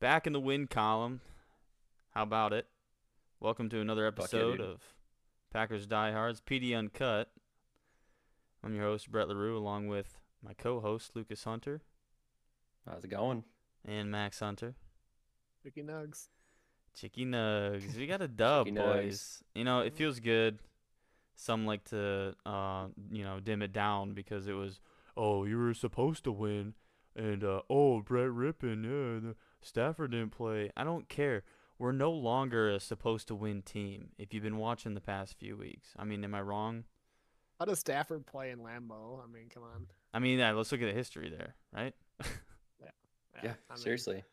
back in the win column. How about it? Welcome to another Fuck yeah, episode of Packers Diehards, PD Uncut. I'm your host, Brett LaRue, along with my co host, Lucas Hunter, How's it going? and Max Hunter. Chicky Nugs. Chicky Nugs. We got a dub, Chicky Nugs. boys. You know, it feels good. Some like to, uh, you know, dim it down because it was, oh, you were supposed to win, and uh, oh, Brett Rypien, yeah, the Stafford didn't play. I don't care. We're no longer a supposed to win team. If you've been watching the past few weeks, I mean, am I wrong? How does Stafford play in Lambeau? I mean, come on. I mean, yeah, let's look at the history there, right? Yeah, I mean, seriously.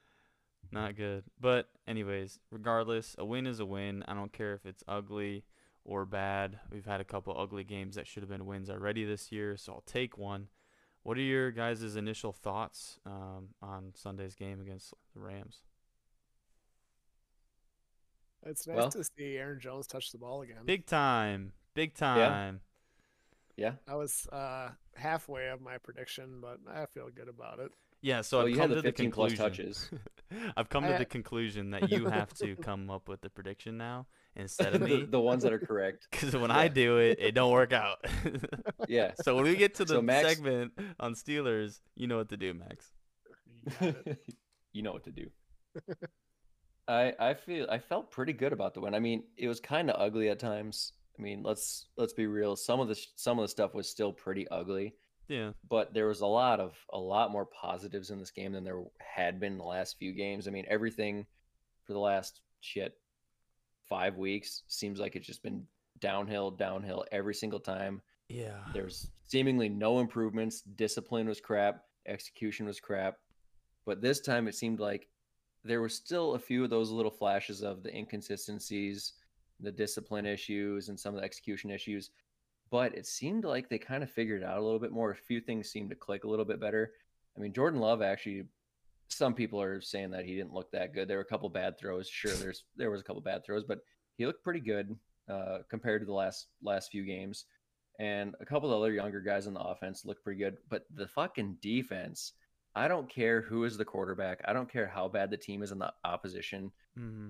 Not good. But anyways, regardless, a win is a win. I don't care if it's ugly or bad. We've had a couple ugly games that should have been wins already this year, so I'll take one. What are your guys' initial thoughts um, on Sunday's game against the Rams? It's nice Well- to see Aaron Jones touch the ball again. Big time. Big time. Yeah. yeah. I was uh, halfway of my prediction, but I feel good about it. Yeah, so So I've you come had to the the conclusion. touches. I've come to I- the conclusion that you have to come up with the prediction now instead of the, me. the ones that are correct. Because when I do it, it don't work out. Yeah. so when we get to the So Max- segment on Steelers, you know what to do, Max. You got it. you know what to do. I I feel I felt pretty good about the win. I mean, it was kind of ugly at times. I mean, let's let's be real. Some of the some of the stuff was still pretty ugly, Yeah. but there was a lot of a lot more positives in this game than there had been in the last few games. I mean, everything for the last shit five weeks seems like it's just been downhill, downhill every single time. Yeah. There's seemingly no improvements. Discipline was crap. Execution was crap. But this time it seemed like there were still a few of those little flashes of the inconsistencies, the discipline issues, and some of the execution issues. But it seemed like they kind of figured it out a little bit more. A few things seemed to click a little bit better. I mean, Jordan Love actually. Some people are saying that he didn't look that good. There were a couple bad throws. Sure, there's there was a couple bad throws, but he looked pretty good uh, compared to the last last few games and a couple of other younger guys on the offense look pretty good. But the fucking defense, I don't care who is the quarterback. I don't care how bad the team is in the opposition. hmm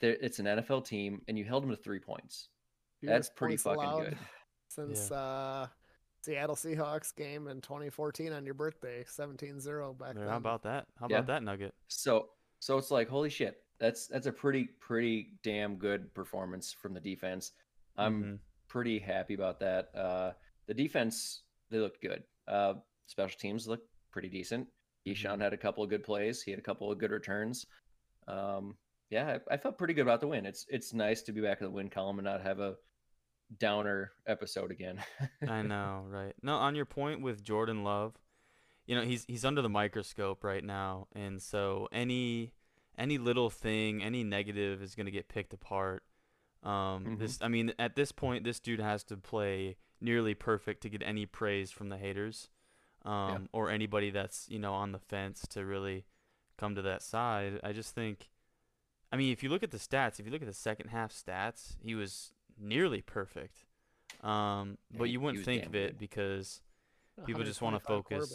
There, it's an NFL team, and you held them to three points. Fewest That's pretty points fucking good. Since uh, Seattle Seahawks game in 2014 on your birthday, 17-0 back There, then. how about that? How Yeah. about that nugget? So, so it's like holy shit. That's that's a pretty pretty damn good performance from the defense. I'm Mhm. pretty happy about that. Uh, the defense they looked good. Uh, special teams looked pretty decent. Keisean had a couple of good plays. He had a couple of good returns. Um, yeah, I, I felt pretty good about the win. It's it's nice to be back in the win column and not have a downer episode again. I know, right? No, on your point with Jordan Love, you know he's he's under the microscope right now, and so any any little thing, any negative is gonna get picked apart. Um, Mhm. this, I mean, at this point, this dude has to play nearly perfect to get any praise from the haters, um, or anybody that's you know on the fence to really come to that side. I just think, I mean, if you look at the stats, if you look at the second half stats, he was nearly perfect. Um, Yeah, but he- you wouldn't think of it good. because people just wanna focus-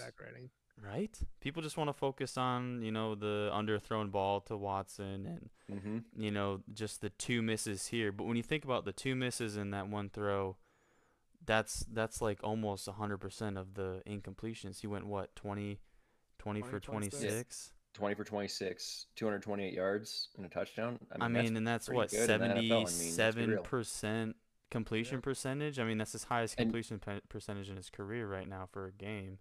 right? People just want to focus on, you know, the underthrown ball to Watson and, hmm you know, just the two misses here. But when you think about the two misses and that one throw, that's that's like almost 100% of the incompletions. He went what, 20 20 for 20, 26. 26? Twenty for twenty six, two hundred twenty eight yards and a touchdown. I mean, and that's what, I mean, let's be 77% completion Yeah. percentage? I mean, that's his highest completion pe- percentage in his career right now for a game.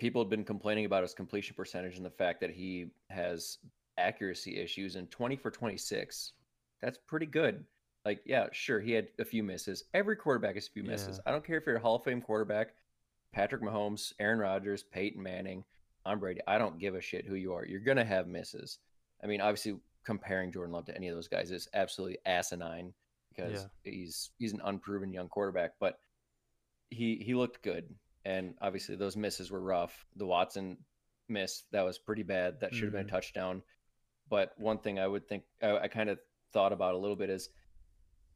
people have been complaining about his completion percentage and the fact that he has accuracy issues and 20 for 26 that's pretty good like yeah sure he had a few misses every quarterback has a few misses Yeah. i don't care if you're a hall of fame quarterback patrick mahomes aaron rodgers peyton manning tom brady i don't give a shit who you are you're gonna have misses i mean obviously comparing jordan love to any of those guys is absolutely asinine because he's he's an unproven young quarterback but he he looked good and obviously those misses were rough. The Watson miss that was pretty bad. That should have been Mhm. a touchdown. But one thing I would think I, I kind of thought about a little bit is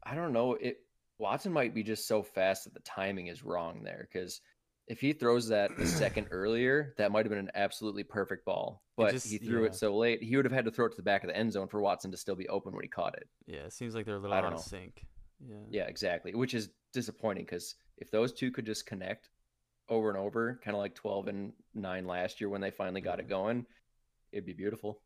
I don't know it. Watson might be just so fast that the timing is wrong there because if he throws that a second earlier, that might have been an absolutely perfect ball. But just- he threw yeah. it so late, he would have had to throw it to the back of the end zone for Watson to still be open when he caught it. Yeah, it seems like they're a little out of sync. Yeah. Yeah, exactly. Which is disappointing because if those two could just connect over and over, kind of like 12 and 9 last year when they finally got it going, it'd be beautiful.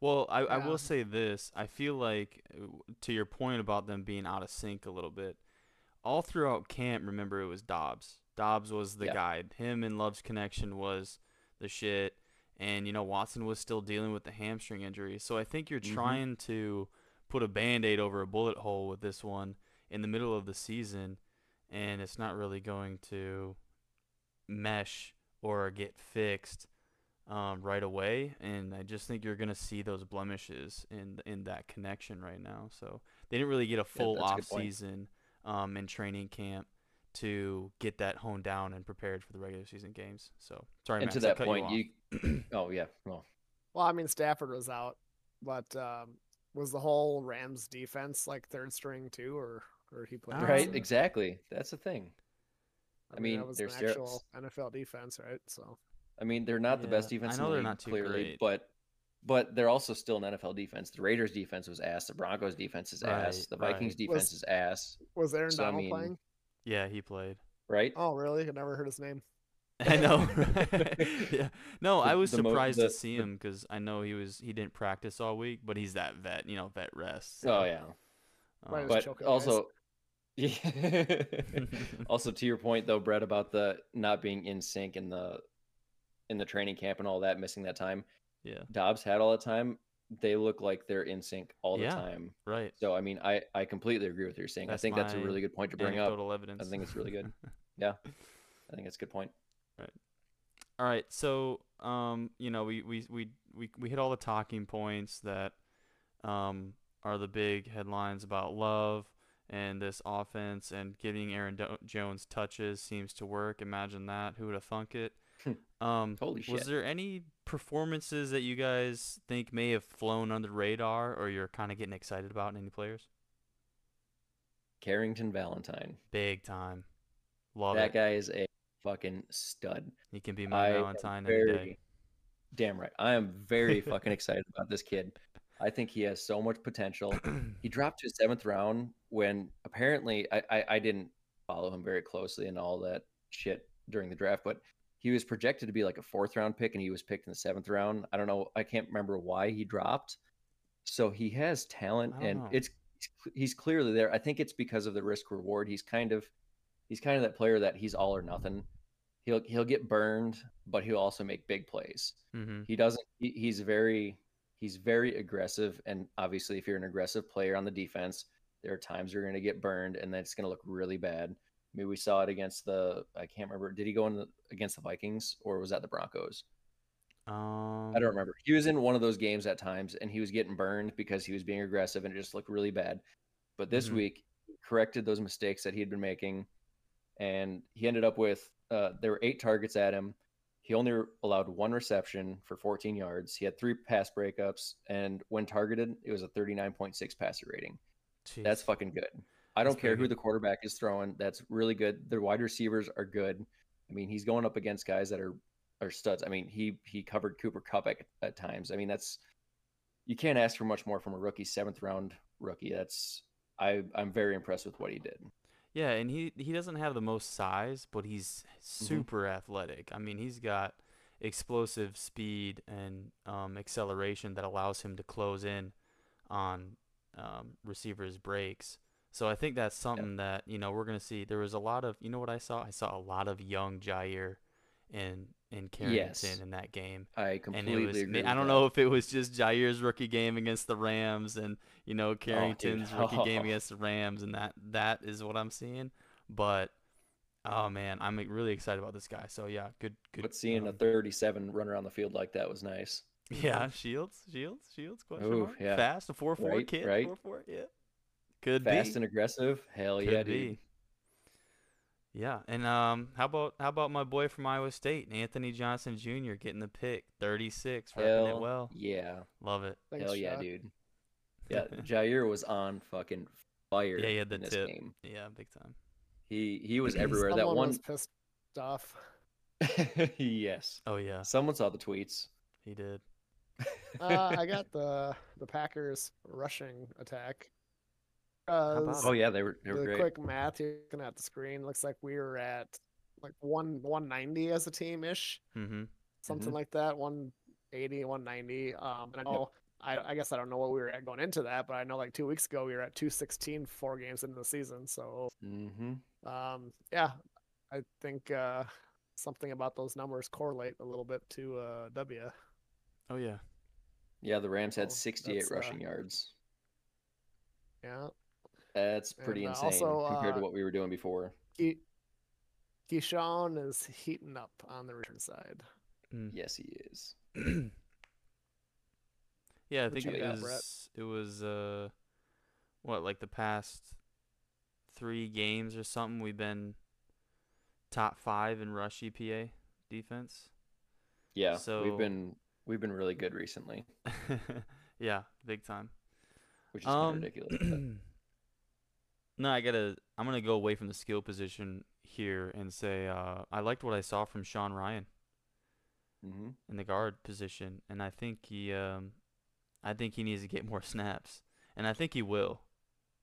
Well, I, I will say this. I feel like, uh, to your point about them being out of sync a little bit, all throughout camp, remember it was Doubs. Doubs was the Yeah. guy. Him and Love's connection was the shit. And, you know, Watson was still dealing with the hamstring injury. So I think you're Mhm. trying to put a band aid over a bullet hole with this one in the middle of the season. And it's not really going to mesh or get fixed um, right away, and I just think you're gonna see those blemishes in in that connection right now. So they didn't really get a full a off season um, in training camp to get that honed down and prepared for the regular season games. So sorry, and Max, to that cut point, you, you, oh, yeah. Well, Well, I mean, Stafford was out, but um, was the whole Rams defense like third string too, or or he played? Right, some? exactly. That's the thing. I mean, that was they're an ser- actual NFL defense, right? So I mean, they're not the Yeah, best I defense know in the they're league, not too clearly, great. but but they're also still an NFL defense. The Raiders defense was ass. The Broncos defense is ass. Right, The Vikings right. defense Was- is ass. was Aaron So, I mean, playing? Yeah, he played. Right? Oh, really? I never heard his name. I know. yeah. No, I was the mo- surprised the- to see him because I know he was he didn't practice all week, but he's that vet, you know, vet rest. Oh yeah. Um, But choke also, yeah. also to your point though, Brett, about the not being in sync in the in the training camp and all that, missing that time. yeah, Doubs had all the time. They look like they're in sync all the Yeah. time. right. So I mean, I I completely agree with what you're saying. That's I think that's a really good point to bring up. Evidence. I think it's really good. Yeah, I think it's a good point. Right. All right, so um, you know, we we we we we hit all the talking points that um are the big headlines about love and this offense and giving Aaron Do- Jones touches seems to work. Imagine that. Who would have thunk it? Um, Holy was there any performances that you guys think may have flown under the radar or you're kind of getting excited about in any players? Carrington Valentine. Big time. Love that it. guy is a fucking stud. He can be my I Valentine any day. damn right. I am very fucking excited about this kid. I think he has so much potential. He dropped to seventh round when apparently I, I, I didn't follow him very closely and all that shit during the draft, but he was projected to be like a fourth round pick and he was picked in the seventh round. I don't know. I can't remember why he dropped. So he has talent and know. it's he's clearly there. I think it's because of the risk reward. He's kind of he's kind of that player that he's all or nothing. He'll he'll get burned, but he'll also make big plays. mm-hmm. He doesn't. He, he's very he's very aggressive, and obviously, if you're an aggressive player on the defense, there are times you're going to get burned, and that's going to look really bad. Mean, we saw it against the I can't remember. Did he go in the, against the Vikings or was that the Broncos? Um, I don't remember. He was in one of those games at times, and he was getting burned because he was being aggressive, and it just looked really bad. But this Mhm. week, he corrected those mistakes that he had been making, and he ended up with uh, there were eight targets at him. He only allowed one reception for 14 yards. He had three pass breakups, and when targeted, it was a 39.6 passer rating. Jeez. That's fucking good. I don't That's care who the quarterback is throwing. That's really good. The wide receivers are good. I mean, he's going up against guys that are are studs. I mean, he he covered Cooper Kupp at, at times. I mean, that's you can't ask for much more from a rookie, seventh round rookie. That's I I'm very impressed with what he did. Yeah, and he he doesn't have the most size, but he's super athletic. I mean, he's got explosive speed and um, acceleration that allows him to close in on um, receivers' breaks. So I think that's something that you know we're gonna see. There was a lot of you know what I saw. I saw a lot of young Jaire in in Carrington Yes. in that game. I And completely it was, agree. I don't that. know if it was just Jaire's rookie game against the Rams and you know Carrington's rookie game Oh. against the Rams, and that that is what I'm seeing. But oh man, I'm really excited about this guy. So yeah, good, good. But seeing a um, 37 run around the field like that was nice. yeah, Shields, Shields, Shields. Question Ooh, mark. yeah. Fast, a four four Right, kid, right. four four. Yeah, could Fast be. and aggressive. Hell Could yeah, be. dude. Yeah, and um, how about how about my boy from Iowa State, Anthony Johnson Jr. getting the pick, 36, repping it well. yeah. Love it. Thanks, Hell yeah, Shaq. dude. Yeah, Jaire was on fucking fire Yeah, he had the in this tip. game. Yeah, big time. He he was everywhere. that one was pissed off. yes. Oh yeah, Someone saw the tweets. he did. Uh, I got the the Packers rushing attack. About Uh, Oh yeah, they were they were great. quick math here looking at the screen looks like we were at like one 190 as a team ish, Mm-hmm. something Mhm. like that. 180, 190. Um, and I know I, I guess I don't know what we were at going into that, but I know like two weeks ago we were at 216 four games into the season. So hmm um, yeah, I think uh, something about those numbers correlate a little bit to uh, W. Oh yeah. Yeah, the Rams had So 68 uh, rushing yards. Yeah. That's pretty and, uh, insane also, compared to uh, what we were doing before. Ke- Keisean is heating up on the return side. Mm. Yes, he is. yeah, I What think it got, was Brett? it was uh what like the past three games or something we've been top five in rush EPA defense. Yeah, So- we've been we've been really good recently, yeah, big time. which is Um, ridiculous. no, I gotta. I'm gonna go away from the skill position here and say uh, I liked what I saw from Sean Rhyan Mhm. in the guard position, and I think he, um, I think he needs to get more snaps, and I think he will.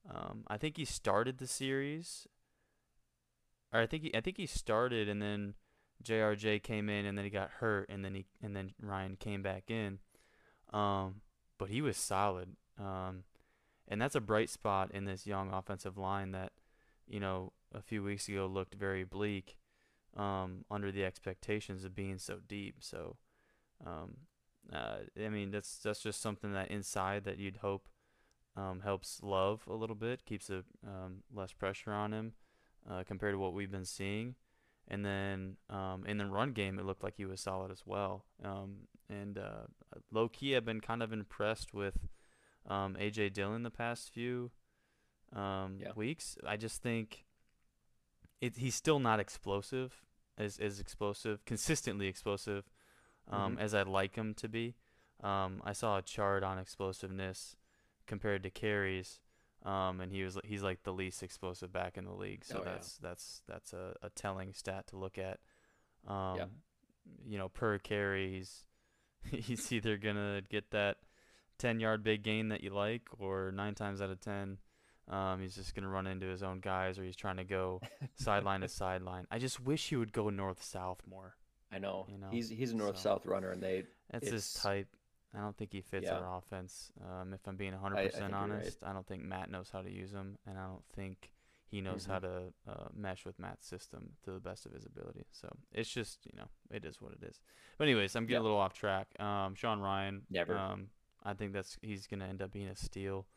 Um, I think he started the series, or I think he, I think he started, and then JRJ came in, and then he got hurt, and then he, and then Rhyan came back in. Um, but he was solid. Um, and that's a bright spot in this young offensive line that, you know, a few weeks ago looked very bleak, um, under the expectations of being so deep. So, um, uh, I mean, that's that's just something that inside that you'd hope um, helps Love a little bit, keeps a um, less pressure on him uh, compared to what we've been seeing. And then um, in the run game, it looked like he was solid as well. Um, and uh, low key, I've been kind of impressed with um, AJ Dillon the past few um, Yeah. weeks. I just think it, he's still not explosive, as, as explosive, consistently explosive um, Mhm. as I'd like him to be. Um, I saw a chart on explosiveness compared to carries, um, and he was he's like the least explosive back in the league. So Oh, yeah. that's that's that's a, a telling stat to look at. Um, You know, per carry, he's he's either gonna get that ten yard big gain that you like, or nine times out of ten, um, he's just gonna run into his own guys, or he's trying to go sideline to sideline. I just wish he would go north south more. I know. you know, He's he's a north so- south runner, and they That's his type. I don't think he fits Yeah. our offense. Um, if I'm being I 100% think you're right. honest, I don't think Matt knows how to use him, and I don't think he knows how to uh, mesh with Matt's system to the best of his ability. So it's just, you know, it is what it is. But anyways, I'm getting Yeah. a little off track. Um, Sean Rhyan, Never. Um, I think that's he's gonna end up being a steal.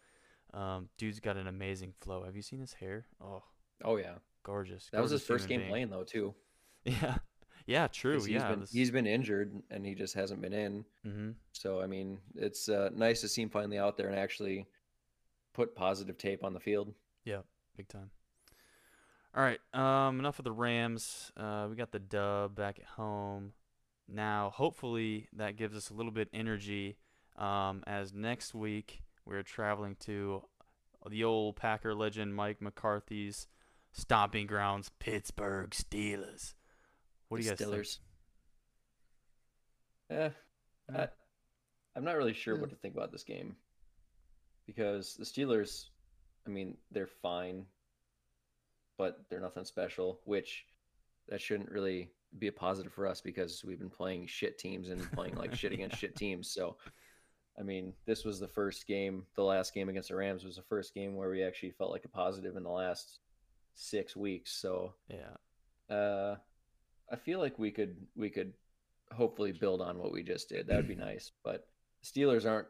Um, dude's got an amazing flow. Have you seen his hair? Oh, oh yeah, gorgeous. that was his first game being. playing though too. Yeah, yeah, true. He's Yeah, been he's been injured and he just hasn't been in. mm-hmm. So I mean, it's uh, nice to see him finally out there and actually put positive tape on the field. Yeah, big time. All right, um, enough of the Rams. Uh, we got the dub back at home. Now, hopefully, that gives us a little bit energy. Um, as next week we're traveling to the old Packer legend Mike McCarthy's stomping grounds, Pittsburgh Steelers. What do The you guys Steelers. Eh, Yeah. I, I'm not really sure what to think about this game because the Steelers, I mean, they're fine, but they're nothing special. Which that shouldn't really be a positive for us because we've been playing shit teams and playing like shit against shit teams. So, I mean, this was the first game. The last game against the Rams was the first game where we actually felt like a positive in the last six weeks. So. Yeah. uh, I feel like we could we could hopefully build on what we just did. That would be nice. But Steelers aren't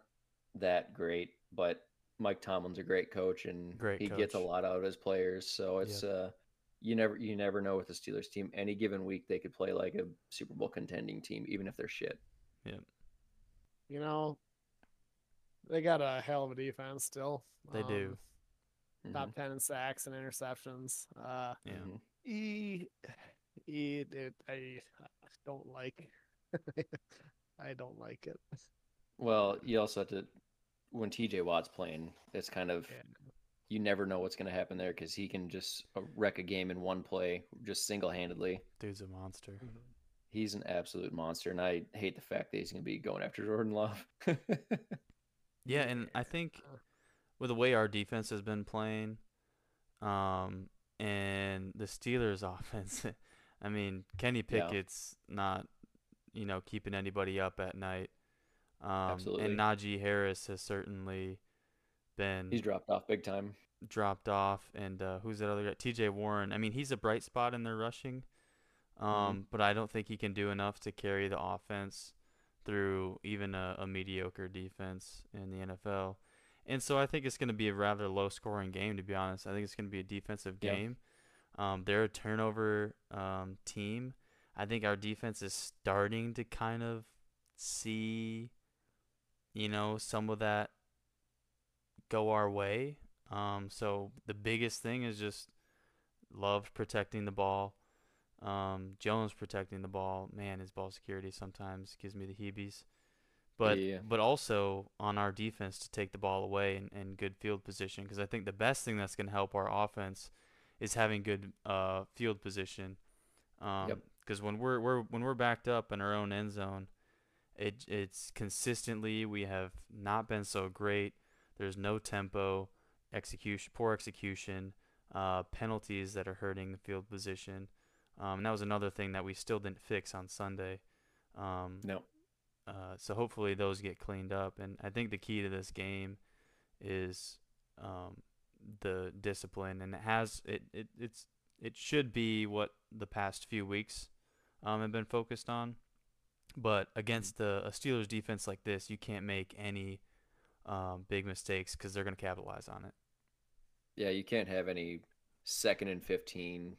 that great, but Mike Tomlin's a great coach and Great he gets a lot out of his players. So it's uh you never you never know with the Steelers team. Any given week they could play like a Super Bowl contending team, even if they're shit. Yeah. You know, they got a hell of a defense still. They do. Mhm, Top 10 in sacks and interceptions. Uh, Yeah. E, e, it, I don't like. I don't like it. Well, you also have to when TJ Watt's playing, it's kind of Yeah. you never know what's going to happen there because he can just uh, wreck a game in one play, just single handedly. Dude's a monster. he's an absolute monster, and I hate the fact that he's going to be going after Jordan Love. Yeah, and I think with the way our defense has been playing, um, and the Steelers' offense, I mean, Kenny Yeah. Pickett's not, you know, keeping anybody up at night. Um, Absolutely. and Najee Harris has certainly been he's dropped off big time. dropped off, and uh, who's that other guy? T.J. Warren. I mean, he's a bright spot in their rushing, Mm-hmm. um, but I don't think he can do enough to carry the offense through even a, a mediocre defense in the NFL. And so I think it's going to be a rather low-scoring game, to be honest. I think it's going to be a defensive game. Um, they're a turnover um, team. I think our defense is starting to kind of see, you know, some of that go our way. Um, so the biggest thing is just Love protecting the ball. Um, Jones protecting the ball. Man, his ball security sometimes gives me the heebies. But Yeah. but also on our defense to take the ball away and, and good field position because I think the best thing that's going to help our offense is having good uh, field position. Um, Yep. Because when we're we're when we're backed up in our own end zone, it it's consistently we have not been so great. There's no tempo, execution, poor execution, uh, penalties that are hurting the field position. Um, and that was another thing that we still didn't fix on Sunday. Um, No. uh, so hopefully those get cleaned up. And I think the key to this game is um, the discipline, and it has it, it it's it should be what the past few weeks um, have been focused on. But against the a Steelers defense like this, you can't make any um, big mistakes because they're going to capitalize on it. Yeah, you can't have any second and 15,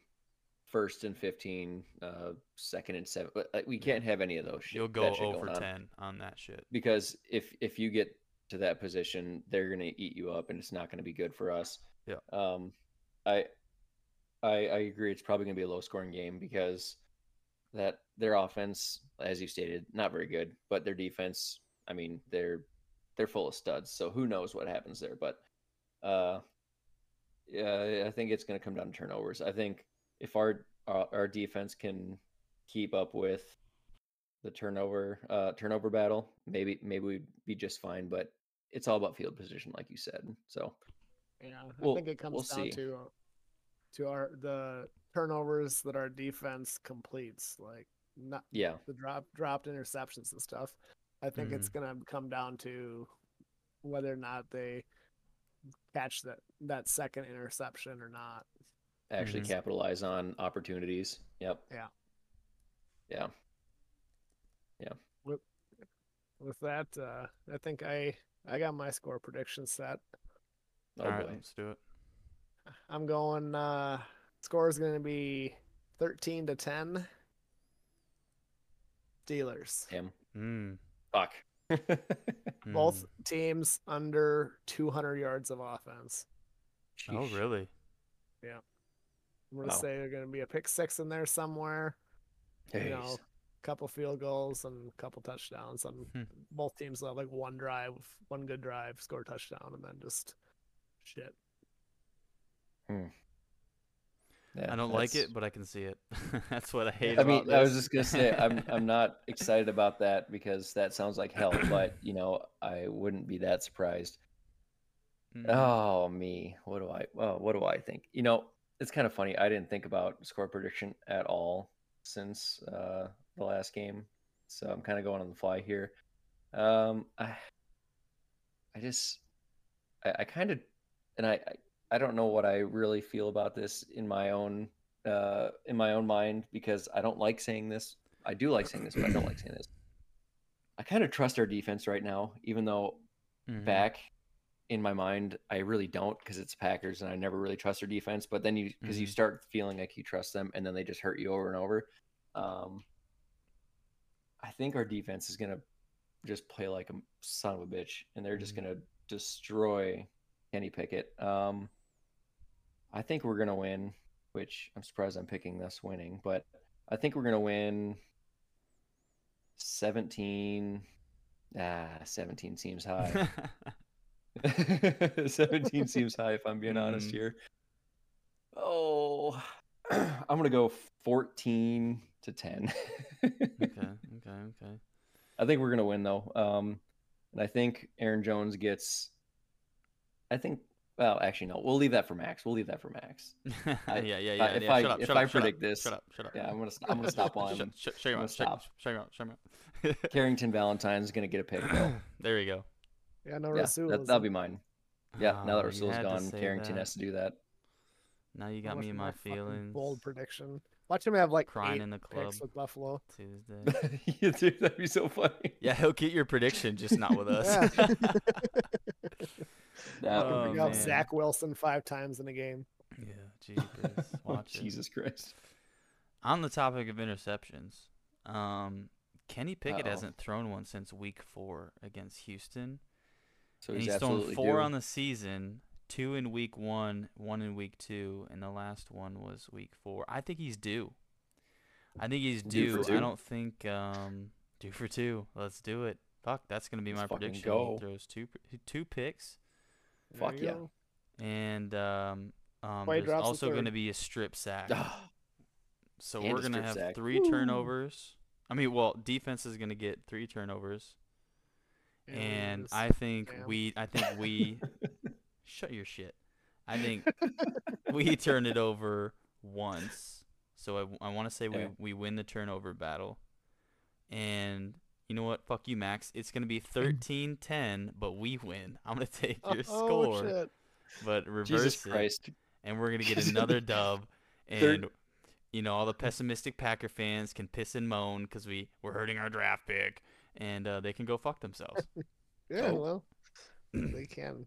first and 15, uh, second and seven. but, We can't have any of those. Shit, You'll go over going on. 10 on that shit. because if if you get to that position, they're gonna eat you up, and it's not gonna be good for us. Yeah. Um, I, I I agree. It's probably gonna be a low scoring game because that their offense, as you stated, not very good, but their defense. I mean, they're they're full of studs. So who knows what happens there? But, uh, yeah, I think it's gonna come down to turnovers. I think if our our, our defense can keep up with the turnover uh turnover battle maybe maybe we'd be just fine but it's all about field position like you said so Yeah, I We'll- think it comes we'll down see. to to our the turnovers that our defense completes, like not yeah the drop dropped interceptions and stuff. I think it's Mm-hmm. gonna come down to whether or not they catch that that second interception or not. Actually Mhm. capitalize on opportunities yep Yeah. yeah Yeah. With that, uh, I think I I got my score prediction set. oh All right, boy let's do it. I'm going. Uh, score is going to be 13 to 10. Steelers. him Mm. fuck Both mm. teams under 200 yards of offense. Oh, really? really? I'm going to Wow. say they're going to be a pick six in there somewhere. You know, a couple field goals and a couple touchdowns. And Hmm. both teams will have like one drive, one good drive, score a touchdown, and then just shit. Yeah, I don't like it, but I can see it. That's what I hate I about mean, I was just gonna say I'm I'm not excited about that because that sounds like hell, but you know I wouldn't be that surprised. Mm. Oh me, what do I? Oh, what do I think? You know, it's kind of funny. I didn't think about score prediction at all since uh, the last game, so I'm kind of going on the fly here. Um, I, I just, I, I kind of, and I, I, don't know what I really feel about this in my own, uh, in my own mind because I don't like saying this. I do like saying this, but I don't like saying this. I kind of trust our defense right now, even though Mhm. back in my mind, I really don't because it's Packers and I never really trust their defense. But then you, because you Mhm. start feeling like you trust them and then they just hurt you over and over. Um, I think our defense is going to just play like a son of a bitch and they're just Mhm. going to destroy Kenny Pickett. Um, I think we're going to win, which I'm surprised I'm picking this winning, but I think we're going to win 17. Ah, 17 seems high. 17 seems high if I'm being honest Mhm. here. Oh, I'm going to go 14 to ten. Okay, okay, okay. I think we're gonna win though. Um, and I think Aaron Jones gets. I think. Well, actually, no. We'll leave that for Max. We'll leave that for Max. I- yeah, yeah, yeah. If yeah. I- shut up, if shut I up, predict up, this- shut up, shut up. Yeah, I'm gonna. I'm gonna stop while Shut, shut, shut your mouth. gonna Shut, stop. shut your mouth. Shut your mouth. Carrington Valentine's gonna get a pick. There you go. Yeah, no yeah, Rasul. that, that'll be mine. Yeah, now that Oh, you Rasul's had to gone, say Carrington that. has to do that. Now you got me in my feelings. Bold prediction. Watch him have like Crying eight in the club picks with Buffalo. Tuesday. Yeah, Dude, that'd be so funny. Yeah, he'll get your prediction, just not with us. Yeah. That Oh, would be. Zach Wilson five times in a game. yeah, jeepers. Watch it. Jesus Christ. On the topic of interceptions, um, Kenny Pickett Uh-oh. hasn't thrown one since Week Four against Houston, So he's, he's thrown absolutely four due. on the season. Two in Week One, one in Week Two, and the last one was Week Four. I think he's due. I think he's Due due. I don't think um, due for two. Let's do it. Fuck, that's gonna be Let's my prediction. go. He throws two two picks, There Fuck yeah. go. and um, um, Why there's also going to be a strip sack. Ah, So And we're gonna have sack. three Woo. turnovers. I mean, well, defense is gonna get three turnovers, and I think Damn. we, I think we, shut your shit. I think we turn it over once. So I, I want to say Yeah. we we win the turnover battle, and you know what? Fuck you, Max. It's gonna be 13-10, but we win. I'm gonna take your oh, oh score, shit. but reverse Jesus it Christ. and we're gonna get another dub. Third- And you know, all the pessimistic Packer fans can piss and moan because we we're hurting our draft pick, and uh, they can go fuck themselves. Yeah, Oh. well, they can.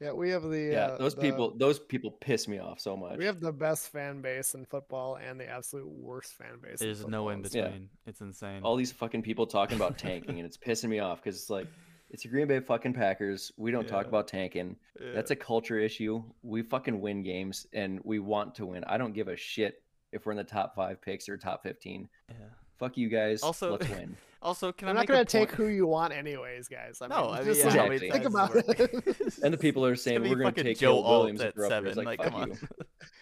Yeah, we have the Yeah, uh, those the- people those people piss me off so much. We have the best fan base in football and the absolute worst fan base. in There's no in football. Yeah. between. It's insane. all these fucking people talking about tanking and it's pissing me off because it's like it's the Green Bay fucking Packers. We don't talk about tanking. That's a culture issue. We fucking win games and we want to win. I don't give a shit if we're in the top five picks or top fifteen. yeah. Fuck you guys. Also- let's win. Also, can You're I not gonna take who you want, anyways, guys. I No, mean, I mean, just yeah, like, how many Exactly. think times about it it. And the people are saying we're gonna take Joe Joe Alt Williams at at seven. Like, Like, come on.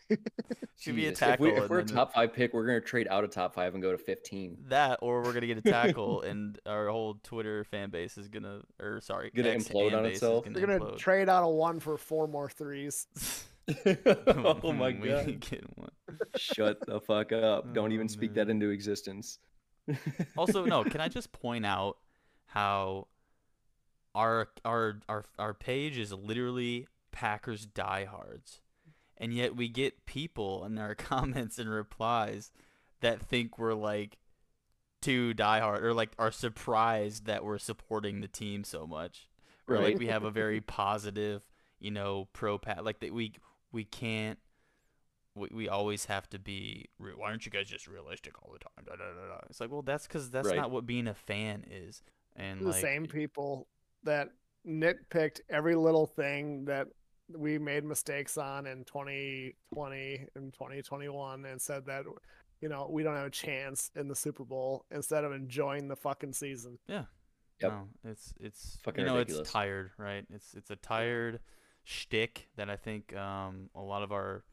Should be a Jesus. If, we, tackle if we're a top five pick, we're gonna trade out of top five and go to fifteen. that, or we're gonna get a tackle, and our whole Twitter fan base is gonna, or sorry, Gonna X implode fan on base is itself? gonna They're gonna implode. trade out a one for four more threes. oh my We god. ain't getting one. Shut the fuck up. Don't Oh, even speak that into existence. Also no can i just point out how our our our our page is literally packers diehards and yet we get people in our comments and replies that think we're like too diehard or like are surprised that we're supporting the team so much or Right. like we have a very positive you know pro pat like that we we can't we, we always have to be re- why aren't you guys just realistic all the time da, da, da, da. it's like well that's because that's Right. not what being a fan is and the like same people that nitpicked every little thing that we made mistakes on in 2020 and 2021 and said that you know we don't have a chance in the Super Bowl instead of enjoying the fucking season. Yep. no it's it's Fucking you know ridiculous. it's tired right it's it's a tired shtick that I think um a lot of our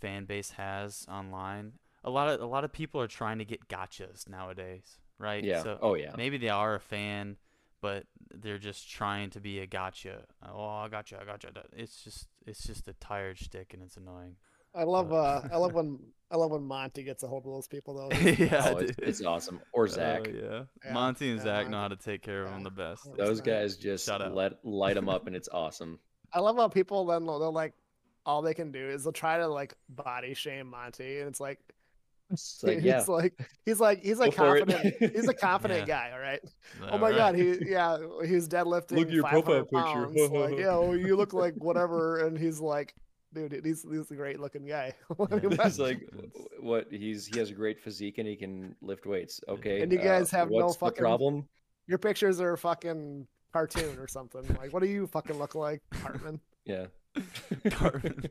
fan base has online a lot of a lot of people are trying to get gotchas nowadays right yeah. so oh yeah. maybe they are a fan, but they're just trying to be a gotcha. Oh, I gotcha, I gotcha. It's just it's just a tired stick and it's annoying. I love uh I love when I love when Monty gets a hold of those people though. yeah, Oh, it's, it's awesome. Or Zach. Oh, yeah. Yeah, Monty and yeah, Zach know how to take care of them the best. Those guys just Shout out. let light them up, and it's awesome. I love how people then they'll they'll, like all they can do is they'll try to like body shame Monty and it's like It's like, yeah, he's like he's like he's like go confident he's a confident Yeah. guy, all right? Oh my right. god, he yeah, he's deadlifting Look at your 500 profile picture. pounds. like, yeah, well, you look like whatever, and he's like, dude, he's he's a great looking guy. I mean, Yeah. what- It's like what he's he has a great physique and he can lift weights. Okay, And you uh, guys have no what's the fucking- problem? Your pictures are fucking cartoon or something. Like, what do you fucking look like, Hartman? Yeah, Cartman.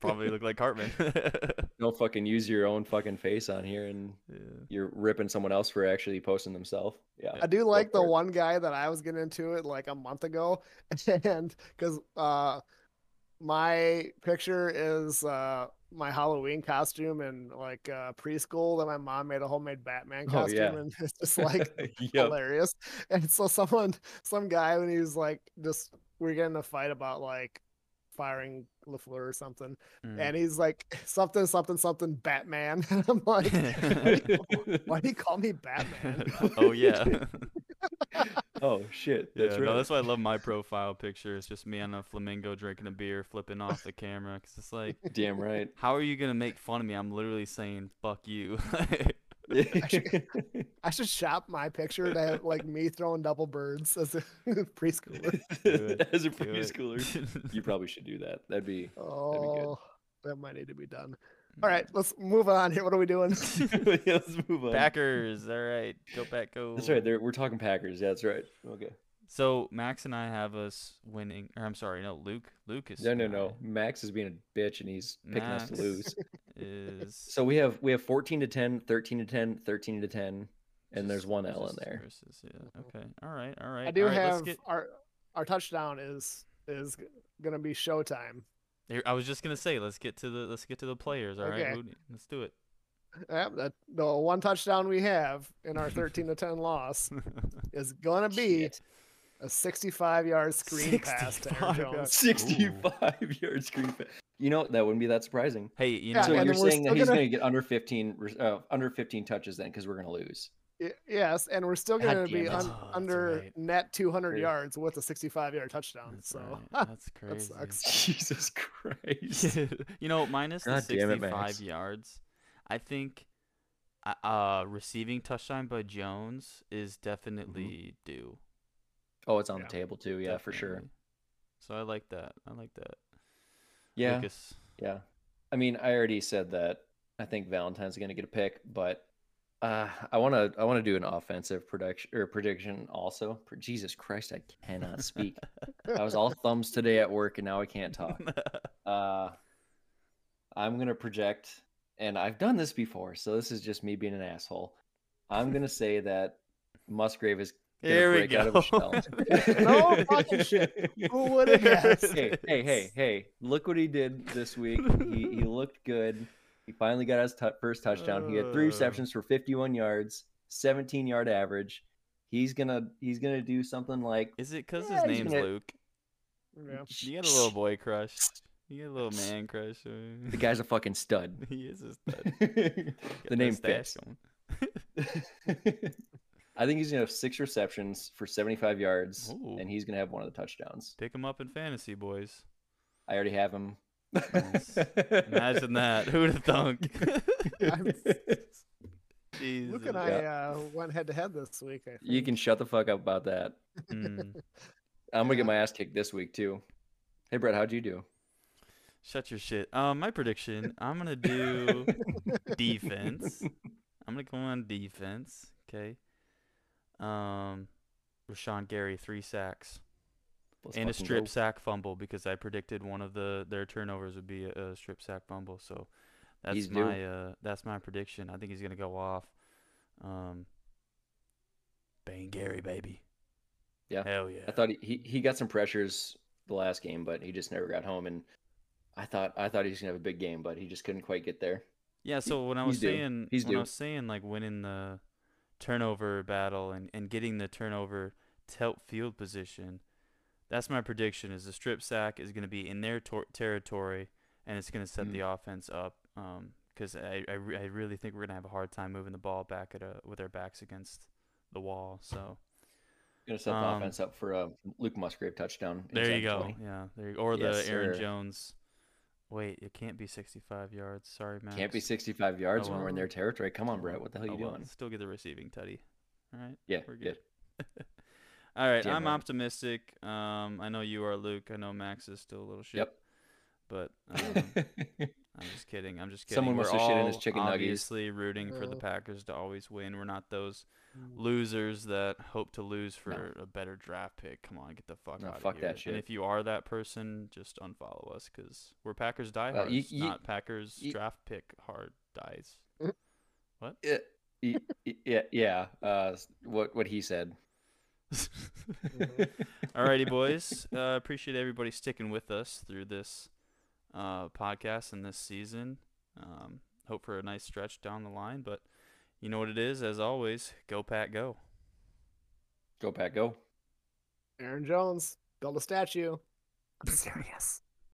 Probably look like Cartman. don't fucking use your own fucking face on here, and yeah. you're ripping someone else for actually posting themselves. Yeah, I do like the one guy that I was getting into it like a month ago, and because uh, my picture is uh my Halloween costume and like uh preschool that my mom made a homemade Batman Oh, costume yeah. and it's just like yep. hilarious. And so someone some guy when he was like just we are getting a fight about like firing LaFleur or something. Mm. And he's like something something something Batman. And I'm like, why do you call me Batman? oh yeah. Oh shit. Yeah, That's no, that's why I love my profile picture. It's just me on a flamingo drinking a beer, flipping off the camera. Cause it's like, Damn right. how are you gonna make fun of me? I'm literally saying "fuck you." I should shop my picture to have like me throwing double birds as a preschooler. As a preschooler, you probably should do that. That'd be. Oh, that might need to be done. All right, let's move on here. What are we doing? yeah, let's move on. Packers. All right, go back, go. That's right. We're talking Packers. Yeah, that's right. Okay. So Max and I have us winning. Or I'm sorry, no, Luke. Luke is No, no, no. Max is being a bitch and he's picking us to lose. Is So we have we have 14 to 10, 13 to 10, 13 to 10, and there's one L in there. versus- yeah. Okay. All right. All right. I do all right, have get- our our touchdown is is gonna be showtime. I was just gonna say, let's get to the let's get to the players. All right, Okay. Who- let's do it. Yep, that the one touchdown we have in our 13 to 10 loss is gonna be Shit. A 65 yard screen pass to Aaron 65. Jones. 65 yard screen. pa- You know that wouldn't be that surprising. hey, you Yeah, know so you're saying that he's gonna- going to get under 15 uh, under 15 touches then because we're going to lose. Yes, and we're still gonna be un- Oh, under right. net 200 Great. yards with a 65 yard touchdown. That's so right. That's crazy. sucks. Jesus Christ. you know, minus the God damn it, 65 Max. yards, I think uh, uh receiving touchdown by Jones is definitely due. Oh, it's on Yeah. the table too. Yeah, for sure. So I like that. I like that. Yeah. Lucas. Yeah. I mean, I already said that I think Valentine's going to get a pick, but uh, I want to I want to do an offensive prediction or prediction also. Jesus Christ, I cannot speak. I was all thumbs today at work and now I can't talk. Uh, I'm going to project and I've done this before, so this is just me being an asshole. I'm going to say that Musgrave is going to There we break out of his go. No fucking shit. Who would've guessed? hey, hey, hey, hey! Look what he did this week. He he looked good. He finally got his tou first touchdown. He had three Uh. receptions for 51 yards, 17 yard average. He's gonna he's gonna do something like Is it because Yeah, his name's gonna- Luke? Yeah. You got a little boy crush. You got a little man crush. the guy's a fucking stud. he is a stud. the name fits. Going. I think he's gonna have six receptions for 75 yards, Ooh. and he's gonna have one of the touchdowns. Pick him up in fantasy, boys. I already have him. Nice. Imagine that. Who'd have thunk? I'm- Jesus. Luke and I uh, went head to head this week. I think. You can shut the fuck up about that. Mm. I'm gonna get my ass kicked this week too. Hey Brett, how'd you do? Shut your shit. Um, my prediction. I'm gonna do defense. I'm gonna go on defense. Okay. Um, Rashan Gary three sacks Let's and a strip go. sack fumble because I predicted one of the their turnovers would be a, a strip sack fumble. So that's He's due. my uh that's my prediction. I think he's gonna go off. Um, Bang Gary baby. Yeah. Hell yeah. I thought he, he he got some pressures the last game, but he just never got home. And I thought I thought he was gonna have a big game, but he just couldn't quite get there. Yeah, so when I was due. saying He's when I was saying like winning the turnover battle and, and getting the turnover to help field position, that's my prediction is the strip sack is going to be in their tor- territory and it's going to set Mhm. the offense up um cuz I, I, re- I really think we're going to have a hard time moving the ball back at a, with our backs against the wall. So Gonna set the Um, offense up for a Luke Musgrave touchdown. there you go. 20. Yeah, there you, or Yes, the Aaron sir. Jones Wait, it can't be 65 yards. Sorry, man. Can't be 65 yards Oh, when we're in their territory. Come on, Brett. What the hell are you Oh, well, doing? Still get the receiving tutty. All right. Yeah, we're good. good. All right, Damn I'm right. optimistic. Um, I know you are, Luke. I know Max is still a little shit. Yep. But um, I'm just kidding. I'm just kidding. Someone We're must shit in all his chicken nuggies. obviously rooting for the. Packers to always win. We're not those Mm. losers that hope to lose for No. a better draft pick. Come on, get the fuck No, out fuck of here. that shit. And if you are that person, just unfollow us because we're Packers diehards, you- you- not Packers you- draft pick hard dies. what? Yeah, y- y- yeah, yeah. Uh, what what he said. All Alrighty, boys. Uh, appreciate everybody sticking with us through this uh, podcast in this season. Um, hope for a nice stretch down the line, but you know what it is. As always, go Pat, go. Go Pat, go. Aaron Jones, build a statue. I'm serious.